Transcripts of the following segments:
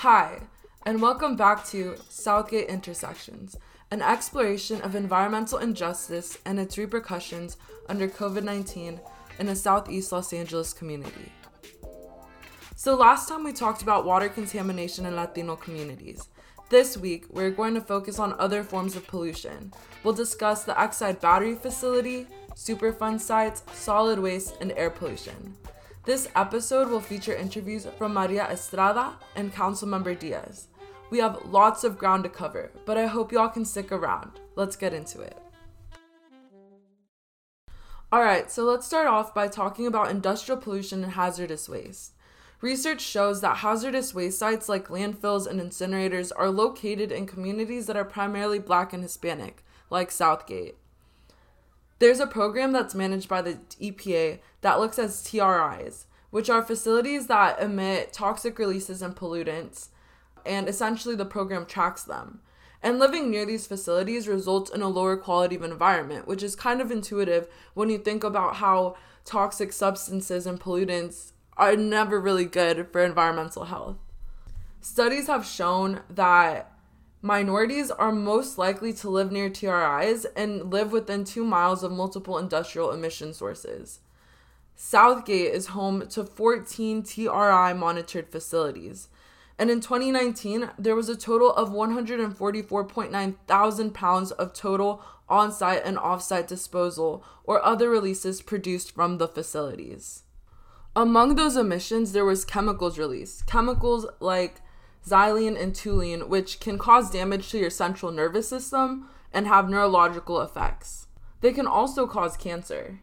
Hi, and welcome back to South Gate Intersections, an exploration of environmental injustice and its repercussions under COVID 19 in a Southeast Los Angeles community. So, last time we talked about water contamination in Latino communities. This week, we're going to focus on other forms of pollution. We'll discuss the Exide battery facility, Superfund sites, solid waste, and air pollution. This episode will feature interviews from Maria Estrada and Councilmember Diaz. We have lots of ground to cover, but I hope y'all can stick around. Let's get into it. Alright, so let's start off by talking about industrial pollution and hazardous waste. Research shows that hazardous waste sites like landfills and incinerators are located in communities that are primarily black and Hispanic, like South Gate. There's a program that's managed by the EPA that looks at TRIs, which are facilities that emit toxic releases and pollutants, and essentially the program tracks them. And living near these facilities results in a lower quality of environment, which is kind of intuitive when you think about how toxic substances and pollutants are never really good for environmental health. Studies have shown that minorities are most likely to live near TRIs and live within two miles of multiple industrial emission sources. South Gate is home to 14 TRI monitored facilities. And in 2019, there was a total of 144.9 thousand pounds of total on site and off site disposal or other releases produced from the facilities. Among those emissions, there was chemicals released. Chemicals like xylene and toluene, which can cause damage to your central nervous system and have neurological effects. They can also cause cancer.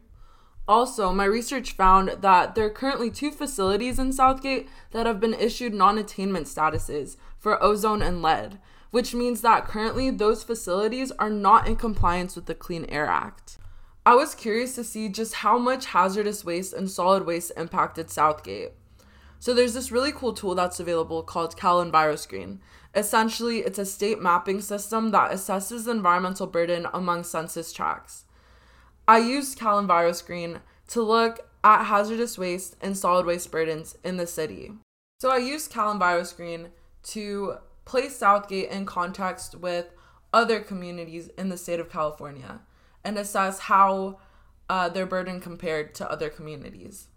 Also, my research found that there are currently two facilities in South Gate that have been issued non attainment statuses for ozone and lead, which means that currently those facilities are not in compliance with the Clean Air Act. I was curious to see just how much hazardous waste and solid waste impacted South Gate. So there's this really cool tool that's available called CalEnviroscreen. Essentially, it's a state mapping system that assesses the environmental burden among census tracts. I used CalEnviroscreen to look at hazardous waste and solid waste burdens in the city. So I used CalEnviroscreen to place South Gate in context with other communities in the state of California and assess how uh, their burden compared to other communities.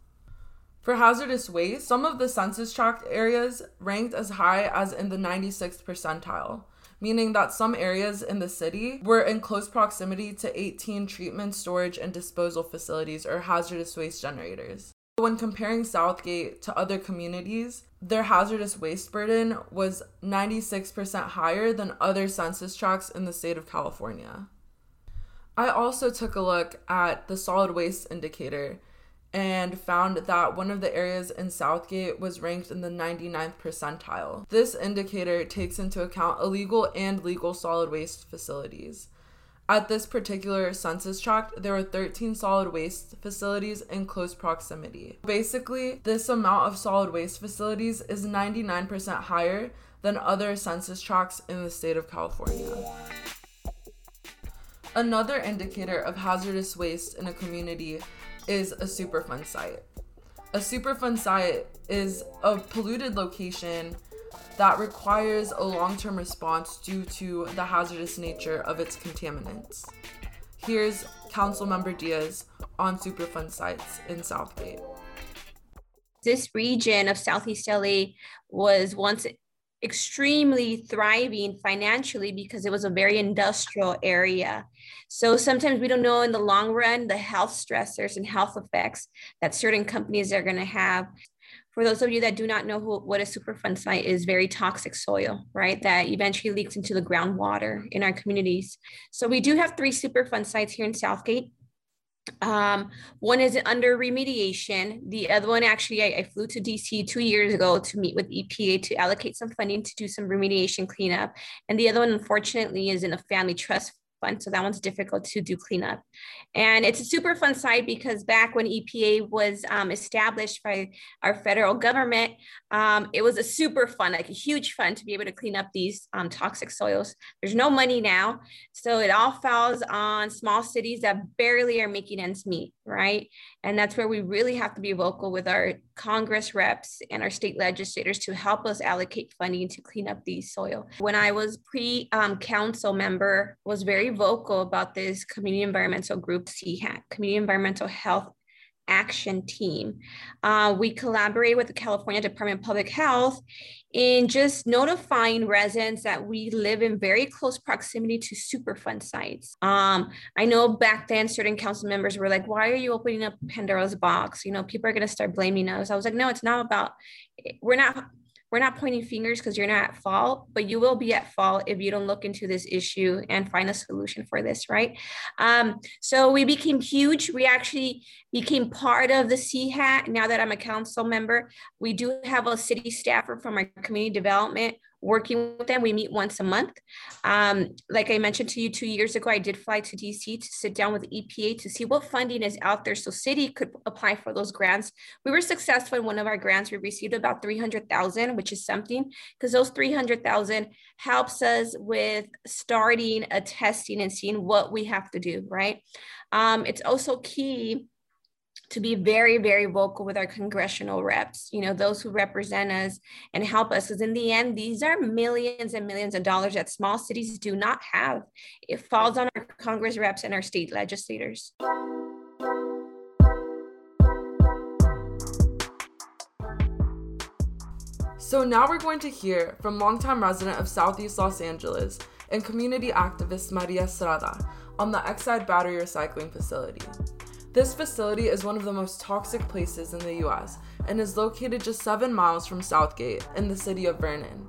For hazardous waste, some of the census tract areas ranked as high as in the 96th percentile, meaning that some areas in the city were in close proximity to 18 treatment, storage, and disposal facilities or hazardous waste generators. When comparing South Gate to other communities, their hazardous waste burden was 96% higher than other census tracts in the state of California. I also took a look at the solid waste indicator and found that one of the areas in South Gate was ranked in the 99th percentile. This indicator takes into account illegal and legal solid waste facilities. At this particular census tract, there were 13 solid waste facilities in close proximity. Basically, this amount of solid waste facilities is 99% higher than other census tracts in the state of California. Another indicator of hazardous waste in a community is a Superfund site. A Superfund site is a polluted location that requires a long term response due to the hazardous nature of its contaminants. Here's Councilmember Diaz on Superfund sites in South Gate. This region of Southeast LA was once extremely thriving financially because it was a very industrial area. So sometimes we don't know in the long run the health stressors and health effects that certain companies are going to have. For those of you that do not know who, what a Superfund site is, very toxic soil, right? That eventually leaks into the groundwater in our communities. So we do have three Superfund sites here in South Gate. Um, one is under remediation. The other one, actually, I, I, flew to DC two years ago to meet with EPA to allocate some funding to do some remediation cleanup. And the other one, unfortunately, is in a family trust So that one's difficult to do cleanup. And it's a Superfund site because back when EPA was um, established by our federal government, um, it was a Superfund, like a huge fun to be able to clean up these um, toxic soils. There's no money now. So it all falls on small cities that barely are making ends meet, right? And that's where we really have to be vocal with our Congress reps and our state legislators to help us allocate funding to clean up the soil. When I was pre um, council member, was very vocal about this community environmental group, CHAT, Community Environmental Health action team. Uh, we collaborate with the California Department of Public Health in just notifying residents that we live in very close proximity to Superfund sites. Um, I know back then certain council members were like, why are you opening up Pandora's box? You know, people are going to start blaming us. I was like, no, it's not about, we're not we're not pointing fingers because you're not at fault, but you will be at fault if you don't look into this issue and find a solution for this, right? Um, so we became huge. We actually became part of the CHAT. Now that I'm a council member, we do have a city staffer from our community development working with them. We meet once a month. Um, like I mentioned to you two years ago, I did fly to DC to sit down with EPA to see what funding is out there so city could apply for those grants. We were successful in one of our grants. We received about 300,000, which is something because those 300,000 helps us with starting a testing and seeing what we have to do, right? Um, it's also key to be very, very vocal with our congressional reps, you know, those who represent us and help us. Because in the end, these are millions and millions of dollars that small cities do not have. It falls on our Congress reps and our state legislators. So now we're going to hear from longtime resident of Southeast Los Angeles and community activist Maria Estrada on the Exide Battery Recycling Facility. This facility is one of the most toxic places in the US and is located just 7 miles from South Gate in the city of Vernon.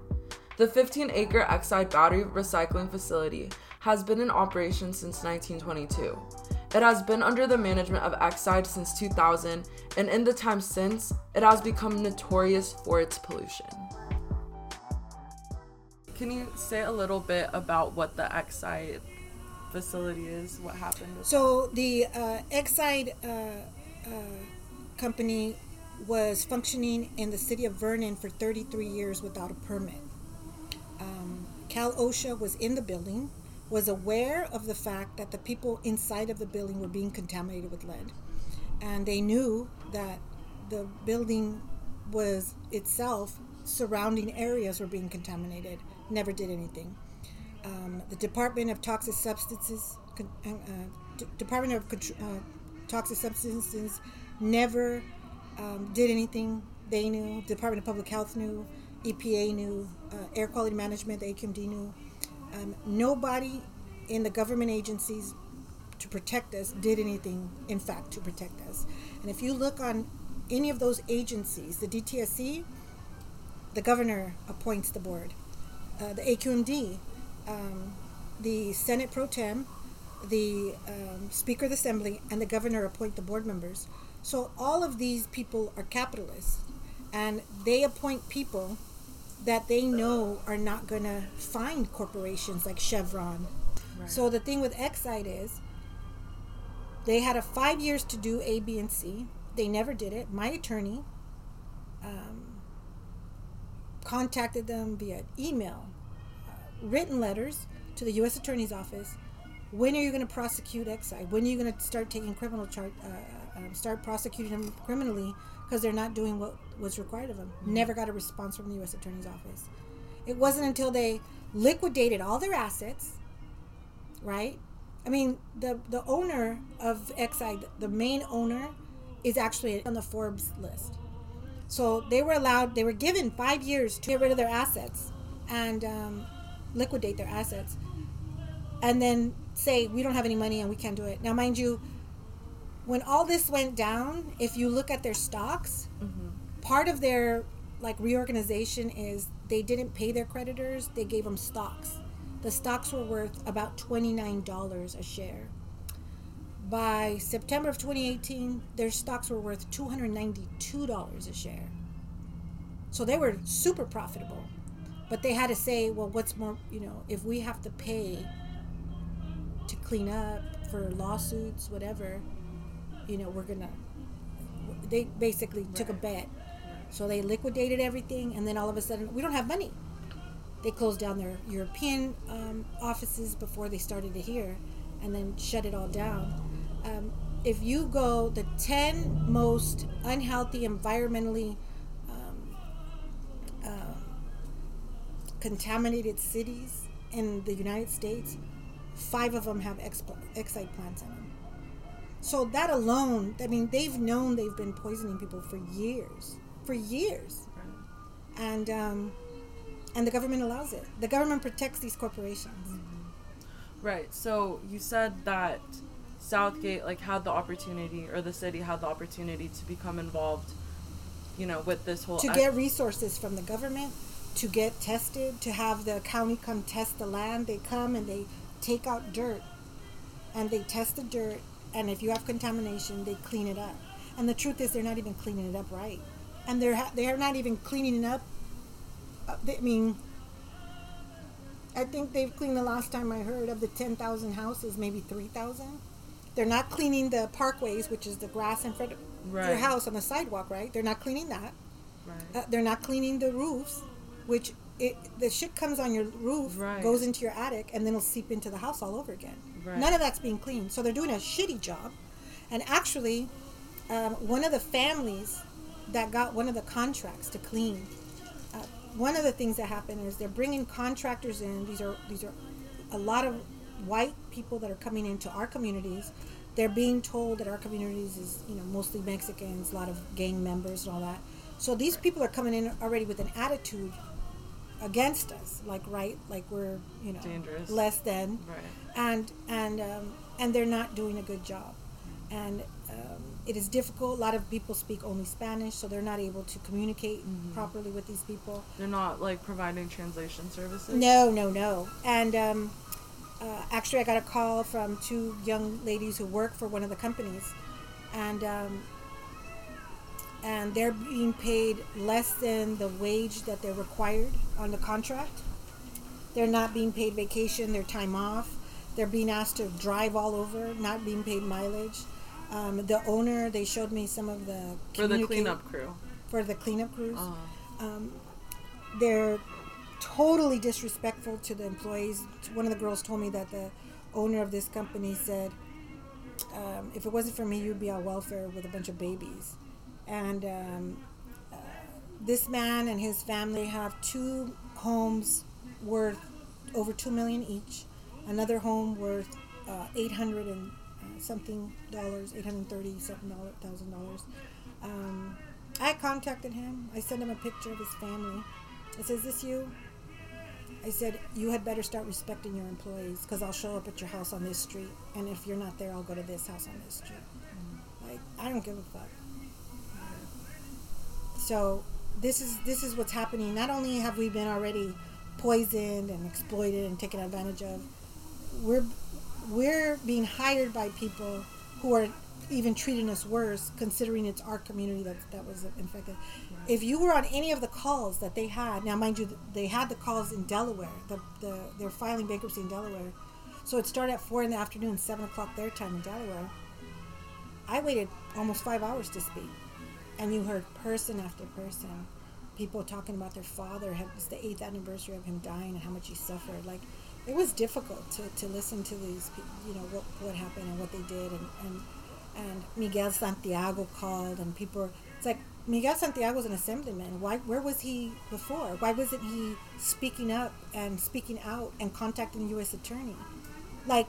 The 15 acre Exide battery recycling facility has been in operation since 1922. It has been under the management of Exide since 2000, and in the time since, it has become notorious for its pollution. Can you say a little bit about what the Exide facility is? What happened? So the uh, Exide uh, uh, company was functioning in the city of Vernon for 33 years without a permit. Um, Cal OSHA was in the building, was aware of the fact that the people inside of the building were being contaminated with lead, and they knew that the building was itself surrounding areas were being contaminated. Never did anything um, the Department of Toxic Substances, uh, D- Department of uh, Toxic Substances never um, did anything. They knew. Department of Public Health knew. EPA knew. Uh, Air Quality Management, the AQMD knew. Um, nobody in the government agencies to protect us did anything, in fact, to protect us. And if you look on any of those agencies, the DTSC, the governor appoints the board. Uh, the AQMD, um, the Senate pro tem, the um, Speaker of the Assembly, and the governor appoint the board members. So all of these people are capitalists, and they appoint people that they know are not going to find corporations like Chevron. Right. So the thing with Exide is they had a five years to do A, B, and C. They never did it. My attorney um, contacted them via email, written letters to the U.S. Attorney's Office. When are you going to prosecute Exide? When are you going to start taking criminal charge, uh, uh, start prosecuting them criminally because they're not doing what was required of them? Mm-hmm. Never got a response from the U.S. Attorney's Office. It wasn't until they liquidated all their assets, right? I mean, the the owner of Exide, the main owner, is actually on the Forbes list. So they were allowed, they were given five years to get rid of their assets, and um, liquidate their assets and then say we don't have any money and we can't do it. Now, mind you, when all this went down, if you look at their stocks, mm-hmm. part of their like reorganization is they didn't pay their creditors; they gave them stocks. The stocks were worth about twenty nine dollars a share. By September of 2018, their stocks were worth $292 a share. So they were super profitable. But they had to say, well, what's more, you know, if we have to pay to clean up for lawsuits, whatever, you know, we're gonna. They basically right. took a bet, so they liquidated everything, and then all of a sudden, we don't have money. They closed down their European um, offices before they started it here, and then shut it all down. Um, if you go the 10 most unhealthy, environmentally contaminated cities in the United States, five of them have ex- Exide plants in them. So that alone, I mean, they've known they've been poisoning people for years, for years, and um, and the government allows it. The government protects these corporations. Right. So you said that South Gate like had the opportunity, or the city had the opportunity to become involved, you know, with this whole to get resources from the government, to get tested, to have the county come test the land. They come and they take out dirt, and they test the dirt, and if you have contamination, they clean it up. And the truth is, they're not even cleaning it up right, and they're ha- they're not even cleaning it up. Uh, they, I mean, I think they've cleaned the last time I heard of the ten thousand houses, maybe three thousand. They're not cleaning the parkways, which is the grass in front of your house on the sidewalk, right? They're not cleaning that. Right. Uh, they're not cleaning the roofs, which it, the shit comes on your roof, Right. goes into your attic, and then it'll seep into the house all over again. Right. None of that's being cleaned. So they're doing a shitty job. And actually, um, one of the families that got one of the contracts to clean, uh, one of the things that happened is they're bringing contractors in. These are these are a lot of white people that are coming into our communities. They're being told that our communities is you know mostly Mexicans, a lot of gang members and all that. So these people are coming in already with an attitude against us, like right, like we're you know Dangerous. less than Right. and and um, and they're not doing a good job and um, it is difficult a lot of people speak only spanish so they're not able to communicate Mm-hmm. properly with these people They're not like providing translation services. no no no and um, uh, actually i got a call from two young ladies who work for one of the companies and um, and they're being paid less than the wage that they're required on the contract they're not being paid vacation, their time off. They're being asked to drive all over, not being paid mileage. Um, the owner, they showed me some of the For the cleanup crew. for the cleanup crews. Uh, Um, they're totally disrespectful to the employees. One of the girls told me that the owner of this company said, um, "If it wasn't for me, you'd be on welfare with a bunch of babies." And um, uh, this man and his family have two homes worth over two million each. Another home worth uh, eight hundred and uh, something dollars, eight hundred thirty something thousand dollars. Um, I contacted him. I sent him a picture of his family. I said, "Is this you?" I said, "You had better start respecting your employees because I'll show up at your house on this street, and if you're not there, I'll go to this house on this street." Like, I don't give a fuck. So this is this is what's happening. Not only have we been already poisoned and exploited and taken advantage of, we're we're being hired by people who are even treating us worse, considering it's our community that that was infected. If you were on any of the calls that they had, now mind you, they had the calls in Delaware. The, the they're filing bankruptcy in Delaware, so it started at four in the afternoon, seven o'clock their time in Delaware. I waited almost five hours to speak, and you heard person after person, people talking about their father. it was the eighth anniversary of him dying and how much he suffered. Like, it was difficult to, to listen to these, you know, what what happened and what they did, and and and Miguel Santiago called, and people. It's like Miguel Santiago's an assemblyman. Why? Where was he before? Why wasn't he speaking up and speaking out and contacting the U.S. attorney? Like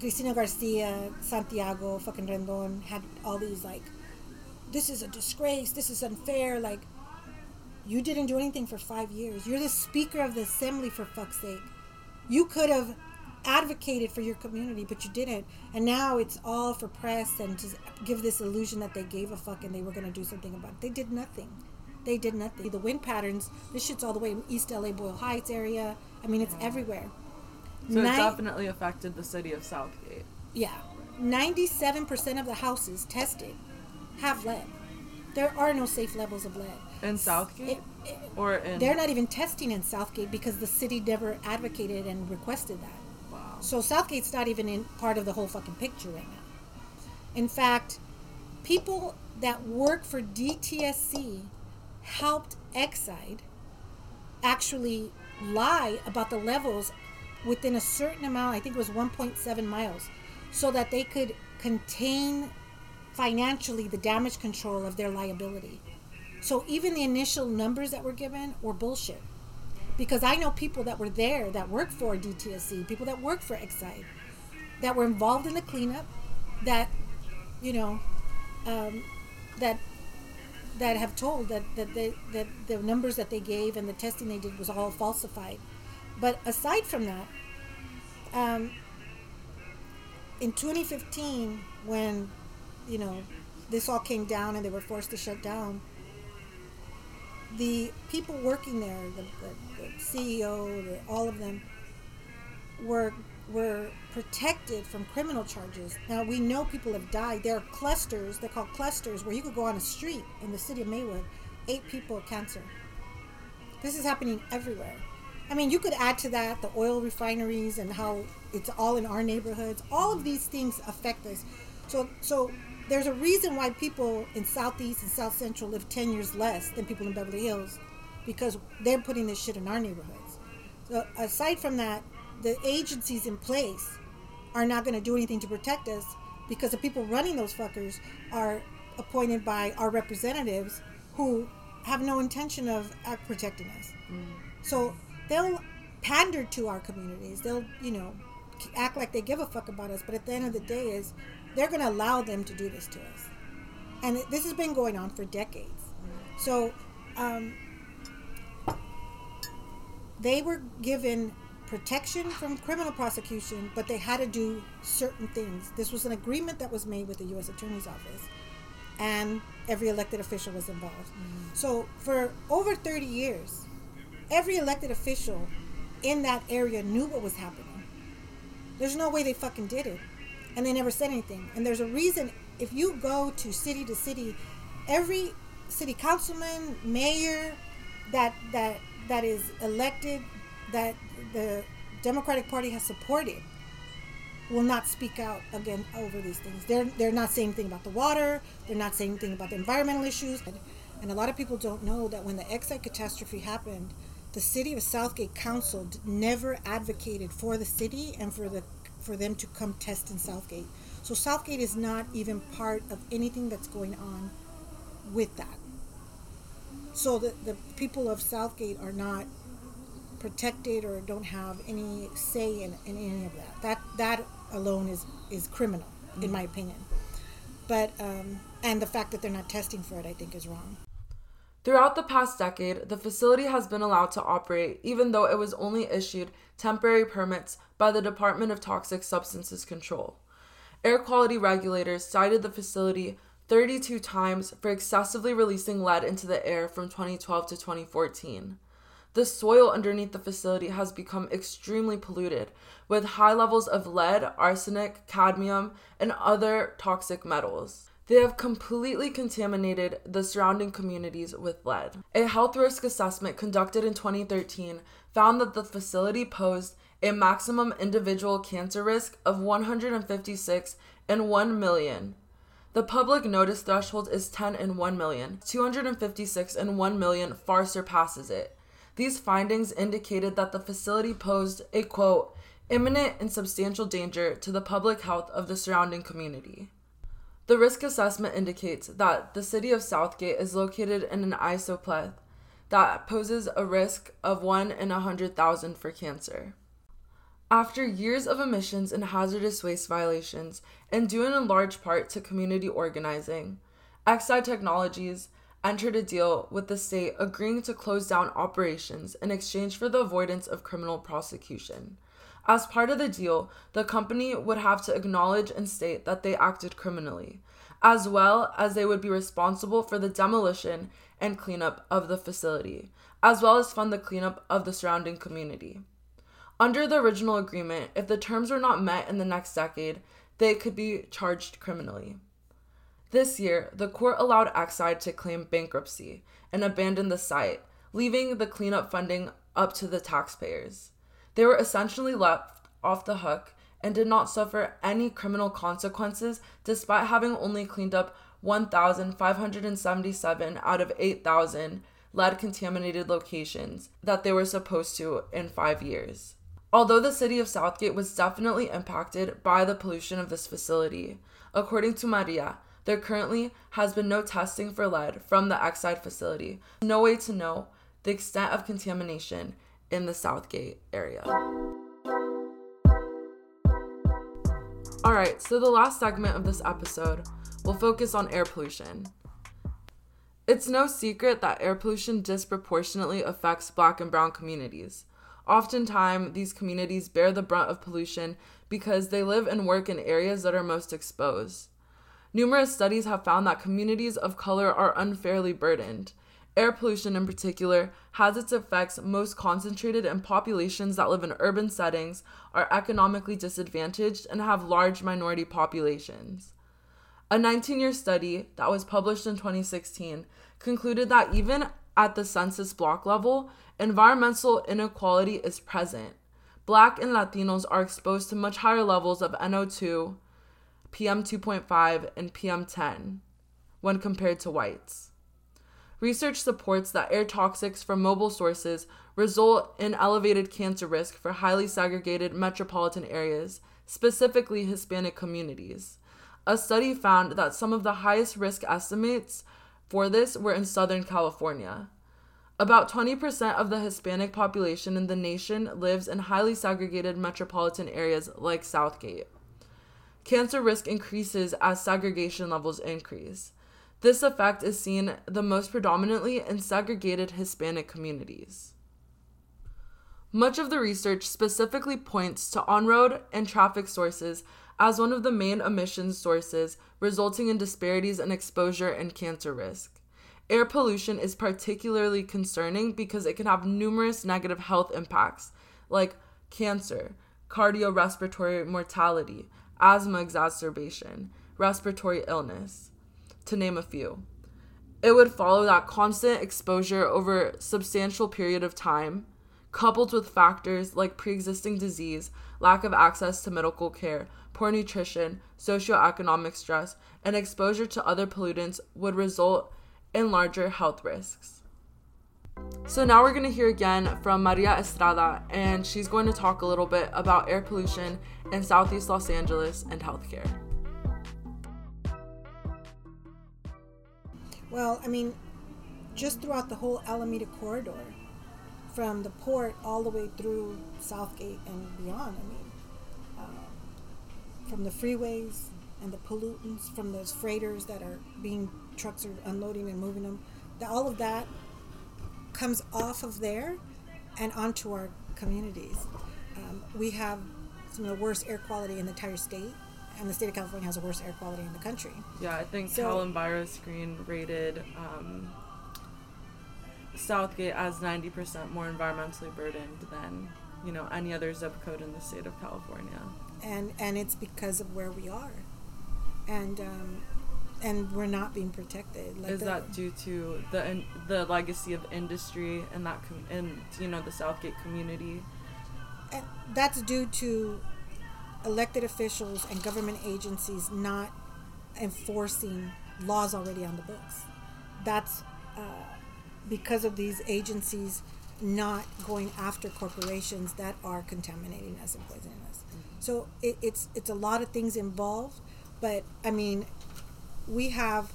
Cristina Garcia, Santiago, fucking Rendon had all these like, this is a disgrace. This is unfair. Like, you didn't do anything for five years. You're the speaker of the assembly for fuck's sake. You could have advocated for your community, but you didn't. And now it's all for press and to give this illusion that they gave a fuck and they were going to do something about it. They did nothing. They did nothing. The wind patterns, this shit's all the way in East LA, Boyle Heights area. I mean, it's everywhere. so it definitely affected the city of South Gate. yeah. 97% of the houses tested have lead. There are no safe levels of lead. In South Gate? It- it- Or in they're not even testing in South Gate because the city never advocated and requested that. Wow. So South Gate's not even in part of the whole fucking picture right now. In fact, people that work for DTSC helped Exide actually lie about the levels within a certain amount, I think it was 1.7 miles, so that they could contain financially the damage control of their liability. So even the initial numbers that were given were bullshit. Because I know people that were there that worked for DTSC, people that worked for Exide, that were involved in the cleanup, that, you know, um, that that have told that that, they, that the numbers that they gave and the testing they did was all falsified. But aside from that, um, in 2015, when you know this all came down and they were forced to shut down, the people working there, the, the, the CEO, the, all of them, were were protected from criminal charges. Now we know people have died. There are clusters, they're called clusters, where you could go on a street in the city of Maywood, eight people with cancer. This is happening everywhere. I mean, you could add to that the oil refineries and how it's all in our neighborhoods. All of these things affect us. So, so there's a reason why people in Southeast and South Central live 10 years less than people in Beverly Hills because they're putting this shit in our neighborhoods. So, aside from that, the agencies in place are not going to do anything to protect us because the people running those fuckers are appointed by our representatives who have no intention of protecting us. Mm. So they'll pander to our communities. They'll, you know, act like they give a fuck about us, but at the end of the day is they're going to allow them to do this to us. And this has been going on for decades. So um, they were given protection from criminal prosecution, but they had to do certain things. This was an agreement that was made with the U.S. Attorney's Office, and every elected official was involved. Mm-hmm. So for over 30 years, every elected official in that area knew what was happening. There's no way they fucking did it. And they never said anything. And there's a reason if you go to city to city, every city councilman, mayor that that that is elected that the Democratic Party has supported will not speak out again over these things. They're they're not saying anything about the water. They're not saying anything about the environmental issues. And a lot of people don't know that when the Exide catastrophe happened, the city of South Gate Council never advocated for the city and for the for them to come test in South Gate. So South Gate is not even part of anything that's going on with that. So the, the people of South Gate are not protected or don't have any say in, in any of that. That that alone is is criminal, mm-hmm. in my opinion. But um, and the fact that they're not testing for it, I think, is wrong. Throughout the past decade, the facility has been allowed to operate, even though it was only issued temporary permits by the Department of Toxic Substances Control. Air quality regulators cited the facility 32 times for excessively releasing lead into the air from 2012 to 2014. The soil underneath the facility has become extremely polluted with high levels of lead, arsenic, cadmium, and other toxic metals. They have completely contaminated the surrounding communities with lead. A health risk assessment conducted in 2013 found that the facility posed a maximum individual cancer risk of 156 in 1 million. The public notice threshold is 10 in 1 million. 256 in 1 million far surpasses it. These findings indicated that the facility posed a quote, imminent and substantial danger to the public health of the surrounding community. The risk assessment indicates that the city of Southgate is located in an isopleth that poses a risk of 1 in 100,000 for cancer. After years of emissions and hazardous waste violations, and due in large part to community organizing, Exide Technologies entered a deal with the state agreeing to close down operations in exchange for the avoidance of criminal prosecution. As part of the deal, the company would have to acknowledge and state that they acted criminally, as well as they would be responsible for the demolition and cleanup of the facility, as well as fund the cleanup of the surrounding community. Under the original agreement, if the terms were not met in the next decade, they could be charged criminally. This year, the court allowed Exide to claim bankruptcy and abandon the site, leaving the cleanup funding up to the taxpayers. They were essentially left off the hook and did not suffer any criminal consequences despite having only cleaned up 1,577 out of 8,000 lead contaminated locations that they were supposed to in five years. Although the city of South Gate was definitely impacted by the pollution of this facility, according to Maria, there currently has been no testing for lead from the Exide facility. No way to know the extent of contamination in the South Gate area. Alright, so the last segment of this episode will focus on air pollution. It's no secret that air pollution disproportionately affects black and brown communities. Oftentimes, these communities bear the brunt of pollution because they live and work in areas that are most exposed. Numerous studies have found that communities of color are unfairly burdened. Air pollution, in particular, has its effects most concentrated in populations that live in urban settings, are economically disadvantaged, and have large minority populations. A 19 year study that was published in 2016 concluded that even at the census block level, environmental inequality is present. Black and Latinos are exposed to much higher levels of NO2, PM 2.5, and PM 10 when compared to whites. Research supports that air toxics from mobile sources result in elevated cancer risk for highly segregated metropolitan areas, specifically Hispanic communities. A study found that some of the highest risk estimates for this were in Southern California. About 20% of the Hispanic population in the nation lives in highly segregated metropolitan areas like South Gate. Cancer risk increases as segregation levels increase. This effect is seen the most predominantly in segregated Hispanic communities. Much of the research specifically points to on road and traffic sources as one of the main emissions sources, resulting in disparities in exposure and cancer risk. Air pollution is particularly concerning because it can have numerous negative health impacts like cancer, cardiorespiratory mortality, asthma exacerbation, respiratory illness, to name a few. It would follow that constant exposure over a substantial period of time, coupled with factors like pre-existing disease, lack of access to medical care, poor nutrition, socioeconomic stress, and exposure to other pollutants would result in larger health risks. So now we're going to hear again from Maria Estrada, and she's going to talk a little bit about air pollution in Southeast Los Angeles and healthcare. Well, I mean, just throughout the whole Alameda corridor, from the port all the way through South Gate and beyond, I mean, uh, from the freeways and the pollutants from those freighters that are being trucks are unloading and moving them. The, all of that comes off of there and onto our communities. Um, we have some of the worst air quality in the entire state, and the state of California has the worst air quality in the country. Yeah, I think so, Cal Enviroscreen rated um, South Gate as 90% more environmentally burdened than you know any other zip code in the state of California. And and it's because of where we are and um, and we're not being protected. Like Is the, that due to the the legacy of industry and that com- and you know the South Gate community? And that's due to elected officials and government agencies not enforcing laws already on the books. That's uh, because of these agencies not going after corporations that are contaminating us and poisoning us. Mm-hmm. So it, it's it's a lot of things involved but I mean, we have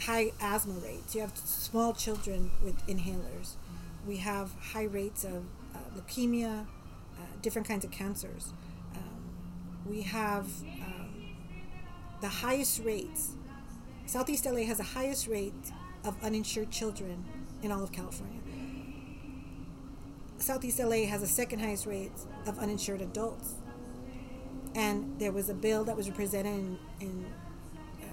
high asthma rates. You have small children with inhalers. We have high rates of uh, leukemia, uh, different kinds of cancers. We have um, the highest rates. Southeast LA has the highest rate of uninsured children in all of California. Southeast LA has the second highest rate of uninsured adults and there was a bill that was presented in, in uh,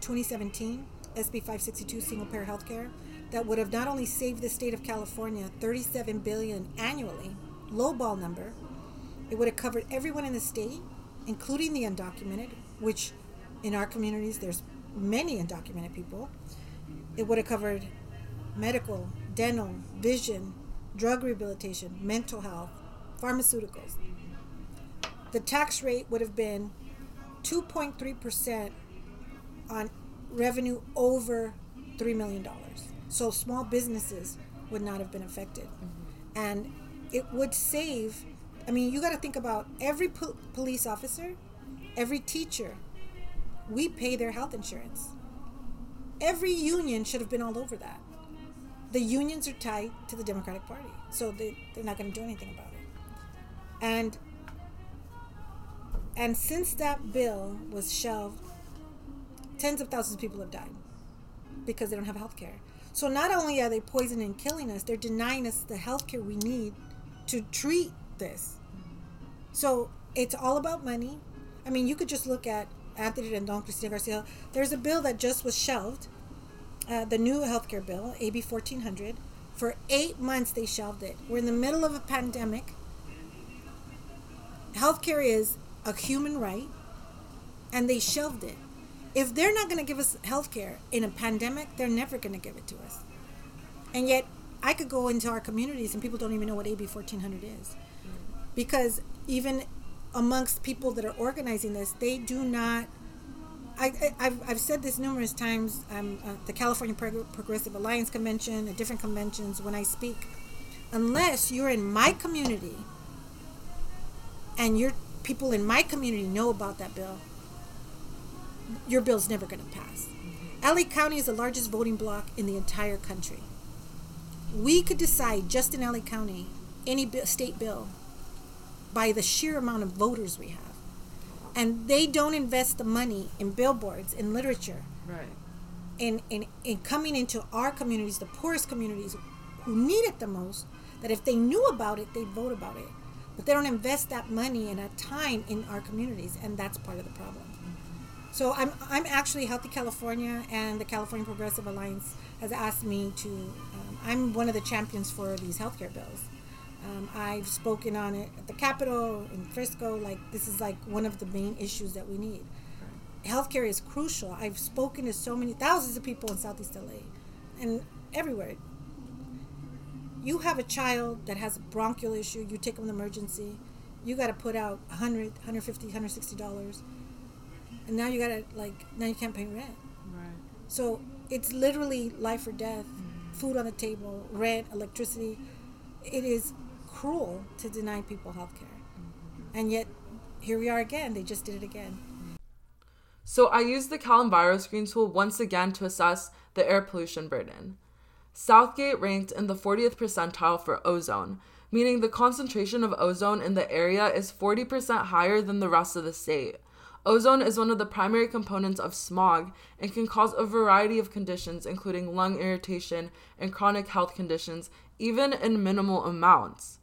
2017, SB 562, single payer health care, that would have not only saved the state of California 37 billion annually, low ball number, it would have covered everyone in the state, including the undocumented, which in our communities there's many undocumented people. It would have covered medical, dental, vision, drug rehabilitation, mental health, pharmaceuticals, the tax rate would have been 2.3% on revenue over $3 million. So small businesses would not have been affected. Mm-hmm. And it would save I mean, you got to think about every po- police officer, every teacher. We pay their health insurance. Every union should have been all over that. The unions are tied to the Democratic Party, so they, they're not going to do anything about it. And and since that bill was shelved, tens of thousands of people have died because they don't have health care. So not only are they poisoning and killing us, they're denying us the health care we need to treat this. So it's all about money. I mean, you could just look at Anthony Rendon, Cristina Garcia. There's a bill that just was shelved, uh, the new healthcare bill, AB 1400. For eight months, they shelved it. We're in the middle of a pandemic. Healthcare is a human right, and they shelved it. If they're not going to give us healthcare in a pandemic, they're never going to give it to us. And yet, I could go into our communities and people don't even know what AB 1400 is. Because even amongst people that are organizing this, they do not. I, have I've said this numerous times. Um, uh, the California Prog- Progressive Alliance Convention, at different conventions, when I speak, unless you're in my community and your people in my community know about that bill, your bill's never going to pass. LA County is the largest voting block in the entire country. We could decide just in LA County any state bill by the sheer amount of voters we have. And they don't invest the money in billboards, in literature, Right. in, in, in coming into our communities, the poorest communities who need it the most, that if they knew about it, they'd vote about it. But they don't invest that money and that time in our communities, and that's part of the problem. So I'm, I'm actually Healthy California, and the California Progressive Alliance has asked me to. Um, I'm one of the champions for these healthcare bills. Um, I've spoken on it at the Capitol in Frisco. Like this is like one of the main issues that we need. Healthcare is crucial. I've spoken to so many thousands of people in Southeast LA, and everywhere. You have a child that has a bronchial issue. You take them to emergency. You got to put out 100 150 160 dollars and now you gotta like now you can't pay rent Right. so it's literally life or death food on the table rent electricity it is cruel to deny people health care mm-hmm. and yet here we are again they just did it again So I used the CalEnviroscreen tool once again to assess the air pollution burden. South Gate ranked in the 40th percentile for ozone, meaning the concentration of ozone in the area is 40% higher than the rest of the state. Ozone is one of the primary components of smog and can cause a variety of conditions, including lung irritation and chronic health conditions, even in minimal amounts.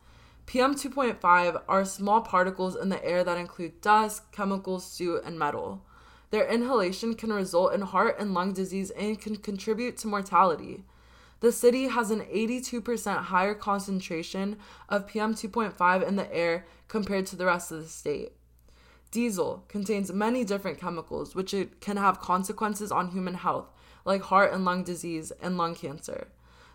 PM 2.5 are small particles in the air that include dust, chemicals, soot, and metal. Their inhalation can result in heart and lung disease and can contribute to mortality. The city has an 82% higher concentration of PM 2.5 in the air compared to the rest of the state. Diesel contains many different chemicals which can have consequences on human health, like heart and lung disease and lung cancer.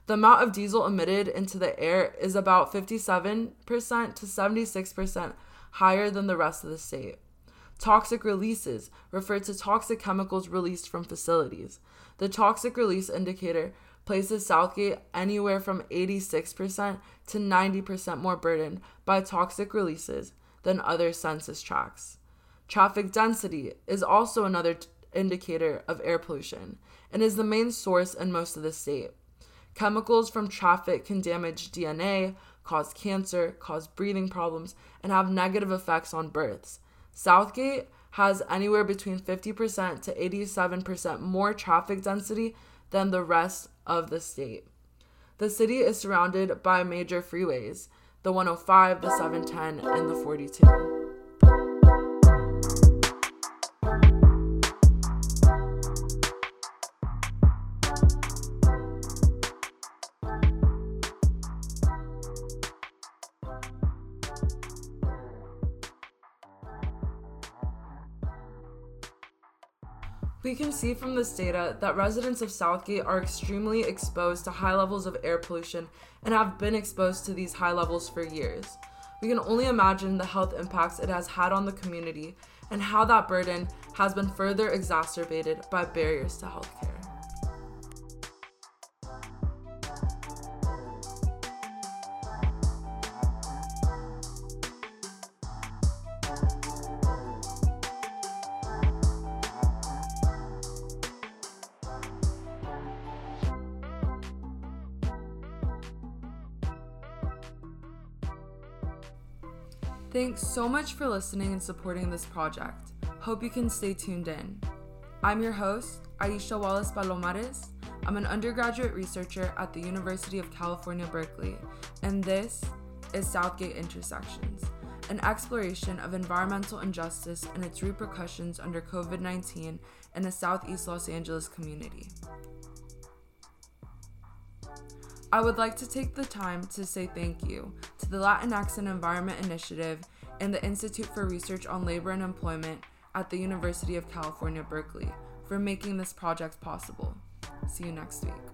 The amount of diesel emitted into the air is about 57% to 76% higher than the rest of the state. Toxic releases refer to toxic chemicals released from facilities. The toxic release indicator places South Gate anywhere from 86% to 90% more burdened by toxic releases than other census tracts. Traffic density is also another t- indicator of air pollution and is the main source in most of the state. Chemicals from traffic can damage DNA, cause cancer, cause breathing problems, and have negative effects on births. South Gate has anywhere between 50% to 87% more traffic density than the rest of the state. The city is surrounded by major freeways the 105, the 710, and the 42. We can see from this data that residents of South Gate are extremely exposed to high levels of air pollution and have been exposed to these high levels for years. We can only imagine the health impacts it has had on the community and how that burden has been further exacerbated by barriers to healthcare. Thanks so much for listening and supporting this project. Hope you can stay tuned in. I'm your host, Aisha Wallace Palomares. I'm an undergraduate researcher at the University of California, Berkeley, and this is South Gate Intersections, an exploration of environmental injustice and its repercussions under COVID 19 in the Southeast Los Angeles community. I would like to take the time to say thank you to the Latinx and Environment Initiative and the Institute for Research on Labor and Employment at the University of California, Berkeley for making this project possible. See you next week.